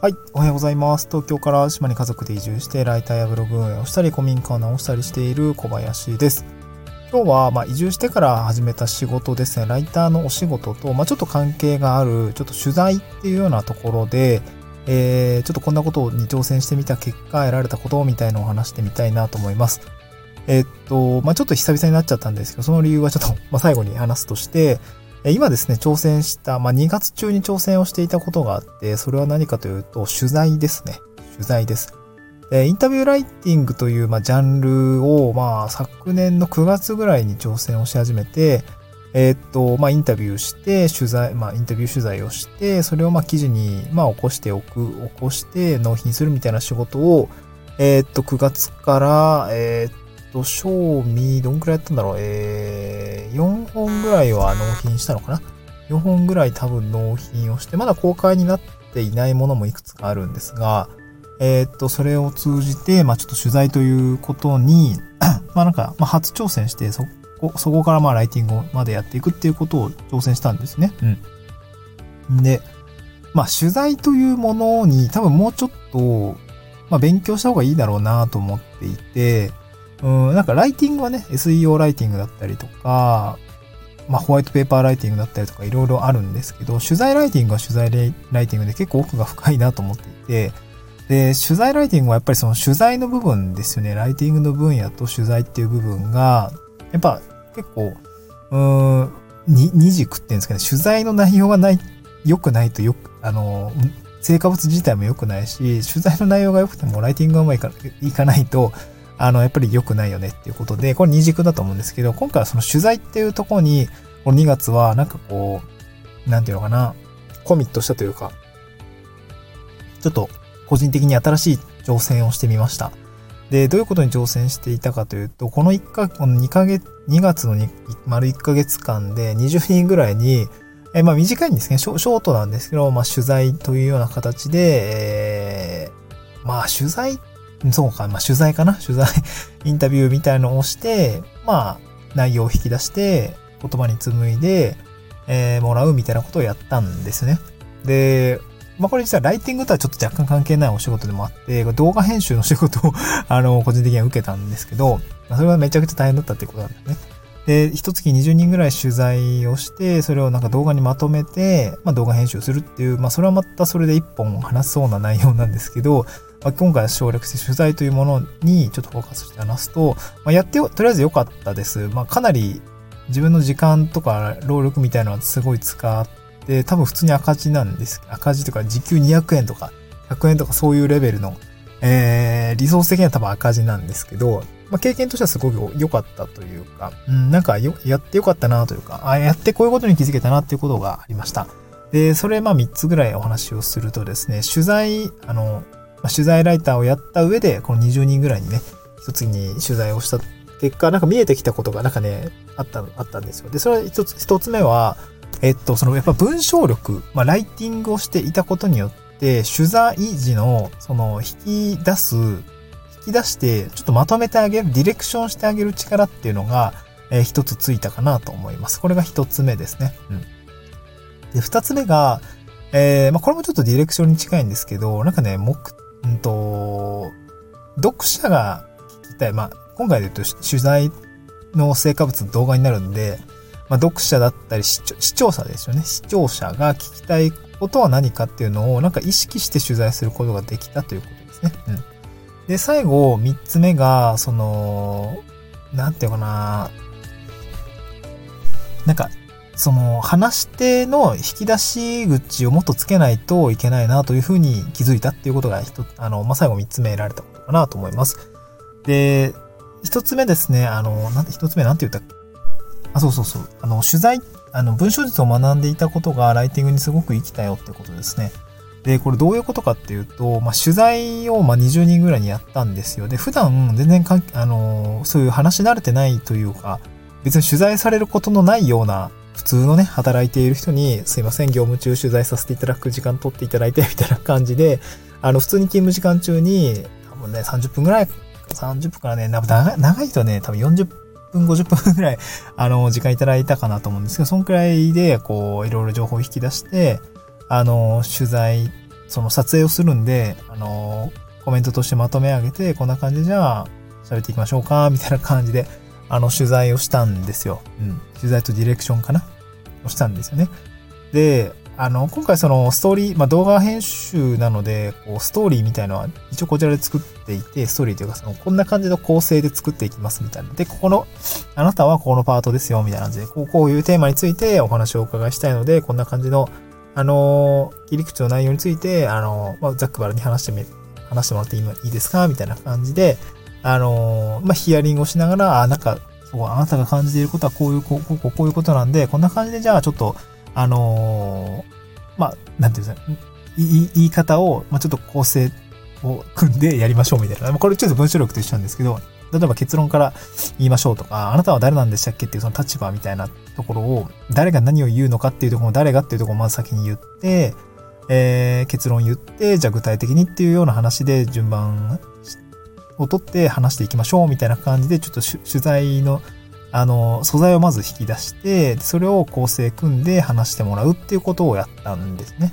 はい。おはようございます。東京から島に家族で移住して、ライターやブログ運営をしたり、古民家を直したりしている小林です。今日は、まあ、移住してから始めた仕事ですね。ライターのお仕事と、まあ、ちょっと関係がある、ちょっと取材っていうようなところで、えー、ちょっとこんなことに挑戦してみた結果、得られたことみたいなのを話してみたいなと思います。えっと、まあ、ちょっと久々になっちゃったんですけど、その理由はちょっと、まあ、最後に話すとして、今ですね、挑戦した、まあ、2月中に挑戦をしていたことがあって、それは何かというと、取材ですね。取材です。えインタビューライティングという、まあ、ジャンルを、まあ、昨年の9月ぐらいに挑戦をし始めて、えーっと、まあ、インタビューして、取材、まあ、インタビュー取材をして、それを、まあ、記事に、まあ、起こしておく、起こして納品するみたいな仕事を、えーっと、9月から、えーっと、賞味、どんくらいやったんだろう、えー、4本ぐらいは納品したのかな ?4 本ぐらい多分納品をして、まだ公開になっていないものもいくつかあるんですが、えーっと、それを通じて、まあちょっと取材ということに、まあなんか、まあ初挑戦して、そこ、そこからまあライティングまでやっていくっていうことを挑戦したんですね。うん。で、まあ取材というものに多分もうちょっと、まあ勉強した方がいいだろうなと思っていて、うん、なんかライティングはね、SEO ライティングだったりとか、まあホワイトペーパーライティングだったりとかいろいろあるんですけど、取材ライティングは取材ライティングで結構奥が深いなと思っていて、で、取材ライティングはやっぱりその取材の部分ですよね。ライティングの分野と取材っていう部分が、やっぱ結構、うーん、に二軸っていうんですかね、取材の内容がない、良くないとよく、あの、成果物自体も良くないし、取材の内容が良くてもライティングがうまいかいかないと、あの、やっぱり良くないよねっていうことで、これ二軸だと思うんですけど、今回はその取材っていうところに、この2月はなんかこう、なんていうのかな、コミットしたというか、ちょっと個人的に新しい挑戦をしてみました。で、どういうことに挑戦していたかというと、この1か、この2ヶ月、2月の2丸1ヶ月間で20人ぐらいに、えまあ短いんですねショ。ショートなんですけど、まあ取材というような形で、えー、まあ取材、そうか、まあ取材かな？取材、インタビューみたいのをして、まあ内容を引き出して、言葉に紡いで、えー、もらうみたいなことをやったんですね。で、まあこれ実はライティングとはちょっと若干関係ないお仕事でもあって、動画編集の仕事を あの、個人的には受けたんですけど、まあ、それはめちゃくちゃ大変だったってことなんですね。で、一月20人ぐらい取材をして、それをなんか動画にまとめて、まあ動画編集するっていう、まあそれはまたそれで一本話そうな内容なんですけど、まあ、今回は省略して取材というものにちょっとフォーカスして話すと、まあ、やって、とりあえず良かったです。まあかなり自分の時間とか労力みたいなのはすごい使って、多分普通に赤字なんです。赤字とか時給200円とか100円とかそういうレベルの、えー、リソース的には多分赤字なんですけど、まあ、経験としてはすごく良かったというか、うん、なんかよ、やってよかったなというか、あ、やってこういうことに気づけたなっていうことがありました。で、それまあ3つぐらいお話をするとですね、取材、あの、まあ、取材ライターをやった上で、この20人ぐらいにね、一つに取材をした結果、なんか見えてきたことがなんかね、あった、あったんですよ。で、それは一つ、一つ目は、えっと、そのやっぱ文章力、まあ、ライティングをしていたことによって、取材時の、その、引き出す、引き出して、ちょっとまとめてあげる、ディレクションしてあげる力っていうのが、えー、一つついたかなと思います。これが一つ目ですね。うん。で、二つ目が、えー、まあ、これもちょっとディレクションに近いんですけど、なんかね、目、うんと、読者が聞きたい、まあ、今回で言うと取材の成果物の動画になるんで、まあ、読者だったり視聴者ですよね。視聴者が聞きたいことは何かっていうのをなんか意識して取材することができたということですね。うん。で、最後、三つ目が、その、なんていうかな、なんか、その、話し手の引き出し口をもっとつけないといけないなというふうに気づいたっていうことが、一あの、まあ、最後三つ目得られたことかなと思います。で、一つ目ですね、あの、なんて一つ目なんて言ったっけ？あ、そうそうそう。あの、取材、あの、文章術を学んでいたことがライティングにすごく生きたよってことですね。で、これどういうことかっていうと、まあ、取材をま20人ぐらいにやったんですよ。で、普段全然か、あの、そういう話し慣れてないというか、別に取材されることのないような、普通のね、働いている人に、すいません、業務中取材させていただく時間取っていただいて、みたいな感じで、あの、普通に勤務時間中に、多分ね、30分ぐらい、30分からね、長い長い人はね、多分40分、50分ぐらい、あの、時間いただいたかなと思うんですけど、そんくらいで、こう、いろいろ情報を引き出して、あの、取材その撮影をするんで、あの、コメントとしてまとめ上げて、こんな感じじゃあ、喋っていきましょうか、みたいな感じで、あの、取材をしたんですよ。うん。取材とディレクションかな？をしたんですよね。で、あの、今回そのストーリー、まあ、動画編集なので、こう、ストーリーみたいのは一応こちらで作っていて、ストーリーというかその、こんな感じの構成で作っていきますみたいな。で、ここの、あなたはここのパートですよ、みたいな感じで、こうこういうテーマについてお話をお伺いしたいので、こんな感じの、あの切り口の内容について、あのまあ、ざっくばらに話してみ、話してもらっていいですか？みたいな感じで、あのまあ、ヒアリングをしながら、あ、なんか、そう、あなたが感じていることはこういう、こう、こう、こういうことなんで、こんな感じでじゃあちょっと、あのまあ、なんていうんですか、言い方を、まあ、ちょっと構成を組んでやりましょうみたいな。まあ、これちょっと文章力と一緒なんですけど、例えば結論から言いましょうとか、あなたは誰なんでしたっけっていうその立場みたいなところを、誰が何を言うのかっていうところ誰がっていうところをまず先に言って、えー、結論言って、じゃあ具体的にっていうような話で順番を取って話していきましょうみたいな感じで、ちょっと取材のあの、素材をまず引き出して、それを構成組んで話してもらうっていうことをやったんですね。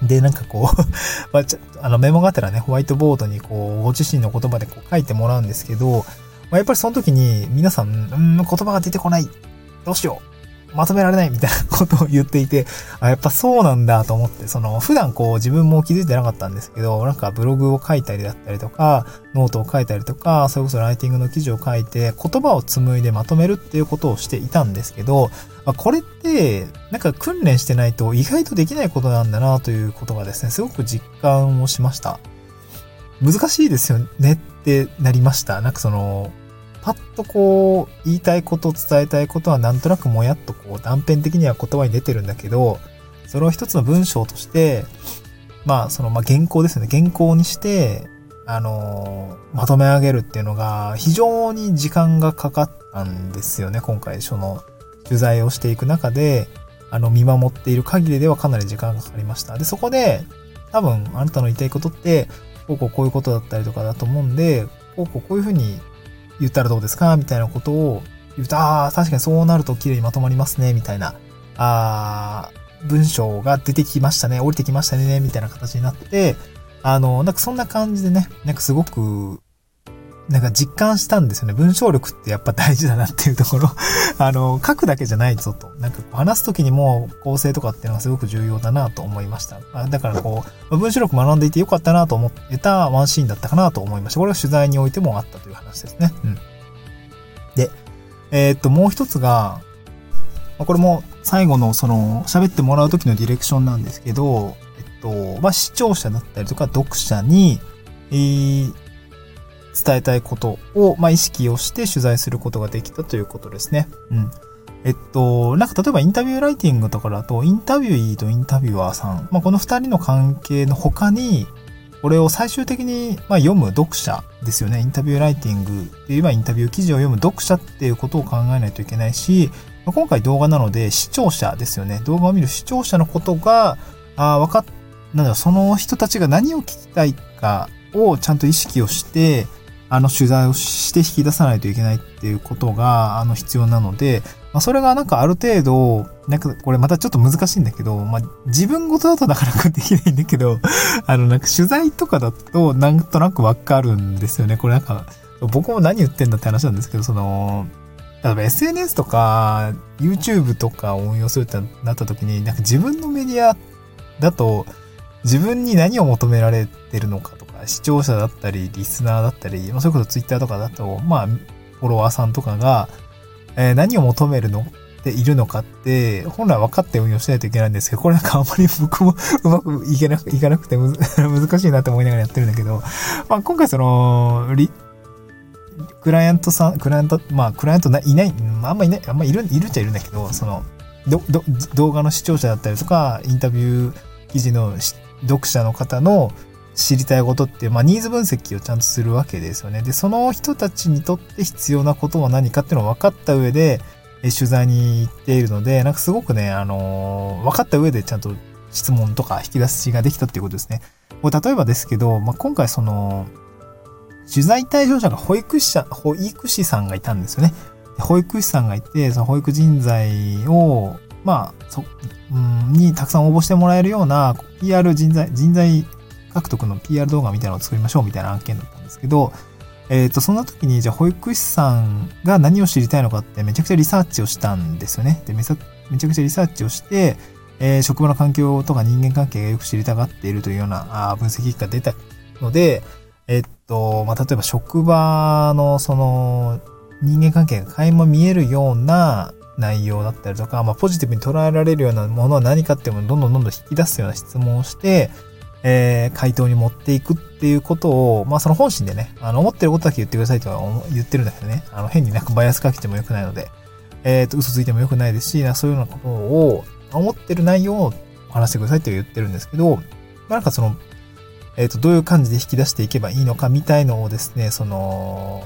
うん。で、なんかこう まあ、あのメモがてらね、ホワイトボードにこう、ご自身の言葉でこう書いてもらうんですけど、まあ、やっぱりその時に皆さん、うん、言葉が出てこない。どうしよう。まとめられないみたいなことを言っていて、あ、やっぱそうなんだと思って、その、普段こう自分も気づいてなかったんですけど、なんかブログを書いたりだったりとか、ノートを書いたりとか、それこそライティングの記事を書いて、言葉を紡いでまとめるっていうことをしていたんですけど、ま、これって、なんか訓練してないと意外とできないことなんだなということがですね、すごく実感をしました。難しいですよねってなりました。なんかその、パッとこう、言いたいこと、伝えたいことはなんとなくもやっとこう、断片的には言葉に出てるんだけど、それを一つの文章として、まあ、その、まあ、原稿ですね。原稿にして、あの、まとめ上げるっていうのが、非常に時間がかかったんですよね。今回、その、取材をしていく中で、あの、見守っている限りではかなり時間がかかりました。で、そこで、多分、あなたの言いたいことって、こうこうこういうことだったりとかだと思うんで、こうこうこういうふうに言ったらどうですか？みたいなことを言うと、ああ、確かにそうなると綺麗にまとまりますね、みたいな、ああ、文章が出てきましたね、降りてきましたね、みたいな形になって、あの、なんかそんな感じでね、なんかすごく、なんか実感したんですよね。文章力ってやっぱ大事だなっていうところ あの、書くだけじゃないぞと。なんか話すときにも構成とかっていうのがすごく重要だなと思いました。だからこう、文章力学んでいてよかったなと思ってたワンシーンだったかなと思いました。これは取材においてもあったという話ですね。うん。で、えー、っと、もう一つが、これも最後のその喋ってもらう時のディレクションなんですけど、えっと、まあ、視聴者だったりとか読者に、えー、伝えたいことを、まあ、意識をして取材することができたということですね。うん。えっと、なんか例えばインタビューライティングとかだと、インタビューイーとインタビュアーさん、まあ、この二人の関係の他に、これを最終的に、ま、読む読者ですよね。インタビューライティングって言えばインタビュー記事を読む読者っていうことを考えないといけないし、まあ、今回動画なので視聴者ですよね。動画を見る視聴者のことが、あわかっ、なんだろ、その人たちが何を聞きたいかをちゃんと意識をして、あの取材をして引き出さないといけないっていうことが、あの必要なので、まあ、それがなんかある程度、なんかこれまたちょっと難しいんだけど、まあ、自分ごとだとなかなかできないんだけど、あのなんか取材とかだとなんとなくわかるんですよね。これなんか、僕も何言ってんだって話なんですけど、その、例えば SNS とか YouTube とかを運用するってなった時に、なんか自分のメディアだと自分に何を求められてるのかと視聴者だったり、リスナーだったり、まあ、それこそツイッターとかだと、まあ、フォロワーさんとかが、えー、何を求めるのっているのかって、本来分かって運用しないといけないんですけど、これなんかあんまり僕も うまくいけなくいかなくて 難しいなって思いながらやってるんだけど、まあ、今回その、クライアントさん、クライアント、まあ、クライアントいない、あんまいない、あんまいる、いるっちゃいるんだけど、その、ど、ど、動画の視聴者だったりとか、インタビュー記事の読者の方の知りたいことって、まあ、ニーズ分析をちゃんとするわけですよね。で、その人たちにとって必要なことは何かっていうのを分かった上で、え取材に行っているので、なんかすごくね、あのー、分かった上でちゃんと質問とか引き出しができたっていうことですね。これ例えばですけど、まあ、今回その、取材対象者が保育士者、保育士さんがいたんですよね。保育士さんがいて、その保育人材を、まあ、そ、うん、にたくさん応募してもらえるような PR 人材、人材獲得の PR 動画みたいなのを作りましょうみたいな案件だったんですけど、えっ、ー、と、そんな時に、じゃあ保育士さんが何を知りたいのかってめちゃくちゃリサーチをしたんですよね。で、めちゃくちゃリサーチをして、えー、職場の環境とか人間関係がよく知りたがっているというようなあ分析結果が出たので、えっと、まあ、例えば職場のその人間関係が垣間見えるような内容だったりとか、まあ、ポジティブに捉えられるようなものは何かっていうのをどんどんどんどん引き出すような質問をして、えー、回答に持っていくっていうことを、まあ、その本心でね、あの、思ってることだけ言ってくださいとは言ってるんだけどね、あの、変になんかバイアスかけてもよくないので、えっ、ー、と、嘘ついてもよくないですし、そういうようなことを、思ってる内容を話してくださいって言ってるんですけど、まあ、なんかその、えっ、ー、と、どういう感じで引き出していけばいいのかみたいのをですね、その、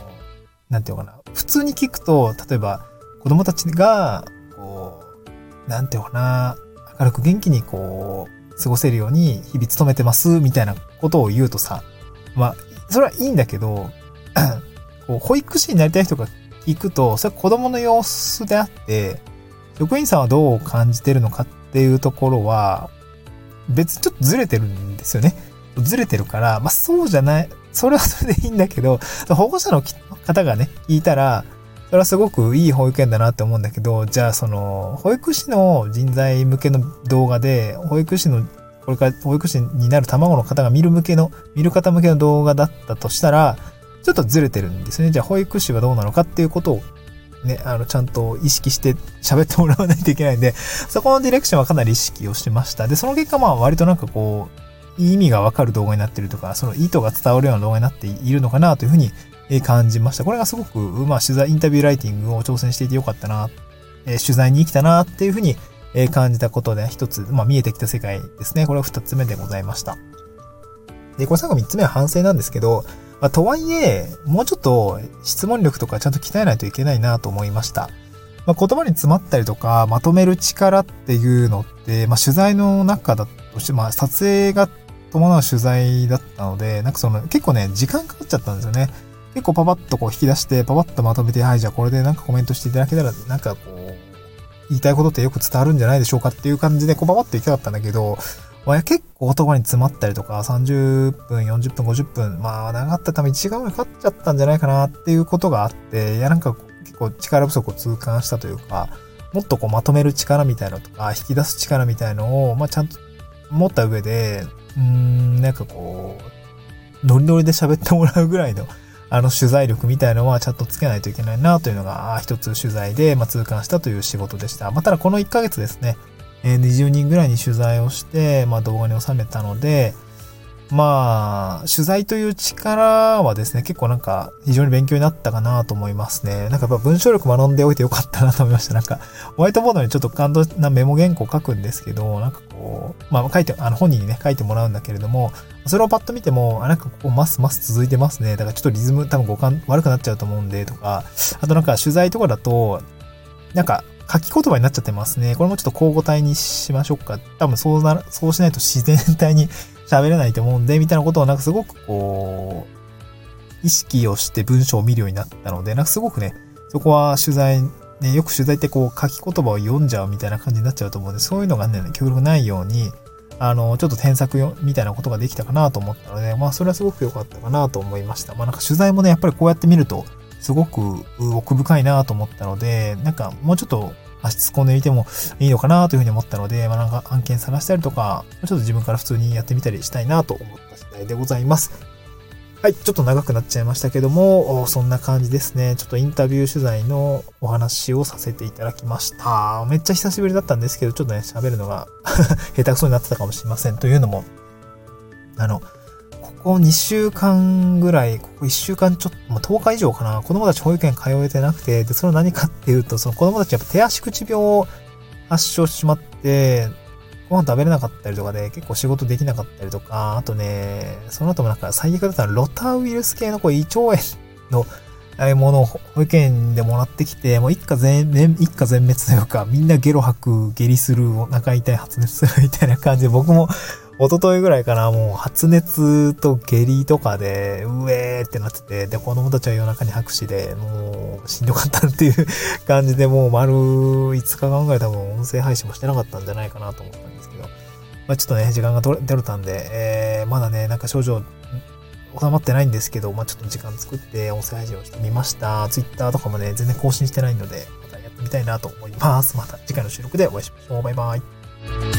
なんていうかな。普通に聞くと、例えば、子供たちが、こう、なんていうかな、明るく元気にこう、過ごせるように日々努めてます、みたいなことを言うとさ、まあ、それはいいんだけど、こう保育士になりたい人が聞くと、それは子供の様子であって、職員さんはどう感じてるのかっていうところは、別にちょっとずれてるんですよね。ずれてるから、まあそうじゃない、それはそれでいいんだけど、保護者の方がね、聞いたら、それはすごくいい保育園だなって思うんだけど、じゃあその、保育士の人材向けの動画で、保育士の、これから保育士になる卵の方が見る向けの、見る方向けの動画だったとしたら、ちょっとずれてるんですね。じゃあ保育士はどうなのかっていうことをね、あの、ちゃんと意識して 喋ってもらわないといけないんで、そこのディレクションはかなり意識をしました。で、その結果、まあ、割となんかこう、意味がわかる動画になってるとか、その意図が伝わるような動画になっているのかなというふうにえ感じました。これがすごく、まあ、取材、インタビューライティングを挑戦していてよかったな、え、取材に生きたなっていうふうに感じたことで、一つ、まあ、見えてきた世界ですね。これは二つ目でございました。で、これ最後三つ目は反省なんですけど、まあ、とはいえ、もうちょっと質問力とかちゃんと鍛えないといけないなと思いました。まあ、言葉に詰まったりとか、まとめる力っていうのって、まあ、取材の中だとして、まあ、撮影が伴う取材だったので、なんかその、結構ね、時間かかっちゃったんですよね。結構パパッとこう引き出して、パパッとまとめて、はい、じゃあこれでなんかコメントしていただけたら、なんかこう、言いたいことってよく伝わるんじゃないでしょうかっていう感じで、こうパパッと行きたかったんだけど、まあ、結構言葉に詰まったりとか、30分、40分、50分、まあ、長かったため1時間ぐらいかかっちゃったんじゃないかなっていうことがあって、いや、なんか結構力不足を痛感したというか、もっとこうまとめる力みたいなのとか、引き出す力みたいのを、まあ、ちゃんと持った上で、うーん、なんかこう、ノリノリで喋ってもらうぐらいの、あの取材力みたいのはちゃんとつけないといけないなというのが、一つ取材で、まあ、痛感したという仕事でした。まあ、ただこの1ヶ月ですね、え20人ぐらいに取材をして、まあ、動画に収めたので、まあ、取材という力はですね、結構なんか非常に勉強になったかなと思いますね。なんかやっぱ文章力学んでおいてよかったなと思いました。なんか、ホワイトボードにちょっと感動なメモ原稿を書くんですけど、なんかこう、まあ書いて、あの本人にね、書いてもらうんだけれども、それをパッと見ても、あ、なんかここますます続いてますね。だからちょっとリズム多分五感悪くなっちゃうと思うんで、とか、あとなんか取材とかだと、なんか書き言葉になっちゃってますね。これもちょっと交互体にしましょうか。多分そうな、そうしないと自然体に 喋れないと思うんで、みたいなことをなんかすごくこう、意識をして文章を見るようになったので、なんかすごくね、そこは取材、ね、よく取材ってこう書き言葉を読んじゃうみたいな感じになっちゃうと思うんで、そういうのがね、協力ないように、あの、ちょっと添削よみたいなことができたかなと思ったので、まあそれはすごく良かったかなと思いました。まあなんか取材もね、やっぱりこうやって見ると、すごく奥深いなと思ったので、なんかもうちょっと足突っ込んでみてもいいのかなというふうに思ったので、まあなんか案件探したりとか、ちょっと自分から普通にやってみたりしたいなと思った次第でございます。はい、ちょっと長くなっちゃいましたけども、そんな感じですね。ちょっとインタビュー取材のお話をさせていただきました。めっちゃ久しぶりだったんですけど、ちょっとね、喋るのが 下手くそになってたかもしれません。というのも、あの、ここ2週間ぐらい、ここ1週間ちょっと、まあ、10日以上かな、子供たち保育園通えてなくて、で、それは何かっていうと、その子供たちやっぱ手足口病を発症しまって、ご飯食べれなかったりとかで、結構仕事できなかったりとか、あとね、その後もなんか最悪だったらロタウイルス系のこう胃腸炎のああいうものを保育園でもらってきて、もう一家全、一家全滅というか、みんなゲロ吐く、下痢する、お腹痛い、発熱するみたいな感じで、僕も一昨日ぐらいかな、もう発熱と下痢とかで、うえーってなってて、で、子供たちは夜中に拍手で、もうしんどかったっていう感じで、もう丸5日間ぐらい多分音声配信もしてなかったんじゃないかなと思ったんですけど、まあちょっとね、時間が取れたんで、えー、まだね、なんか症状収まってないんですけど、まあちょっと時間作って音声配信をしてみました。Twitter とかもね、全然更新してないので、またやってみたいなと思います。また次回の収録でお会いしましょう。バイバイ。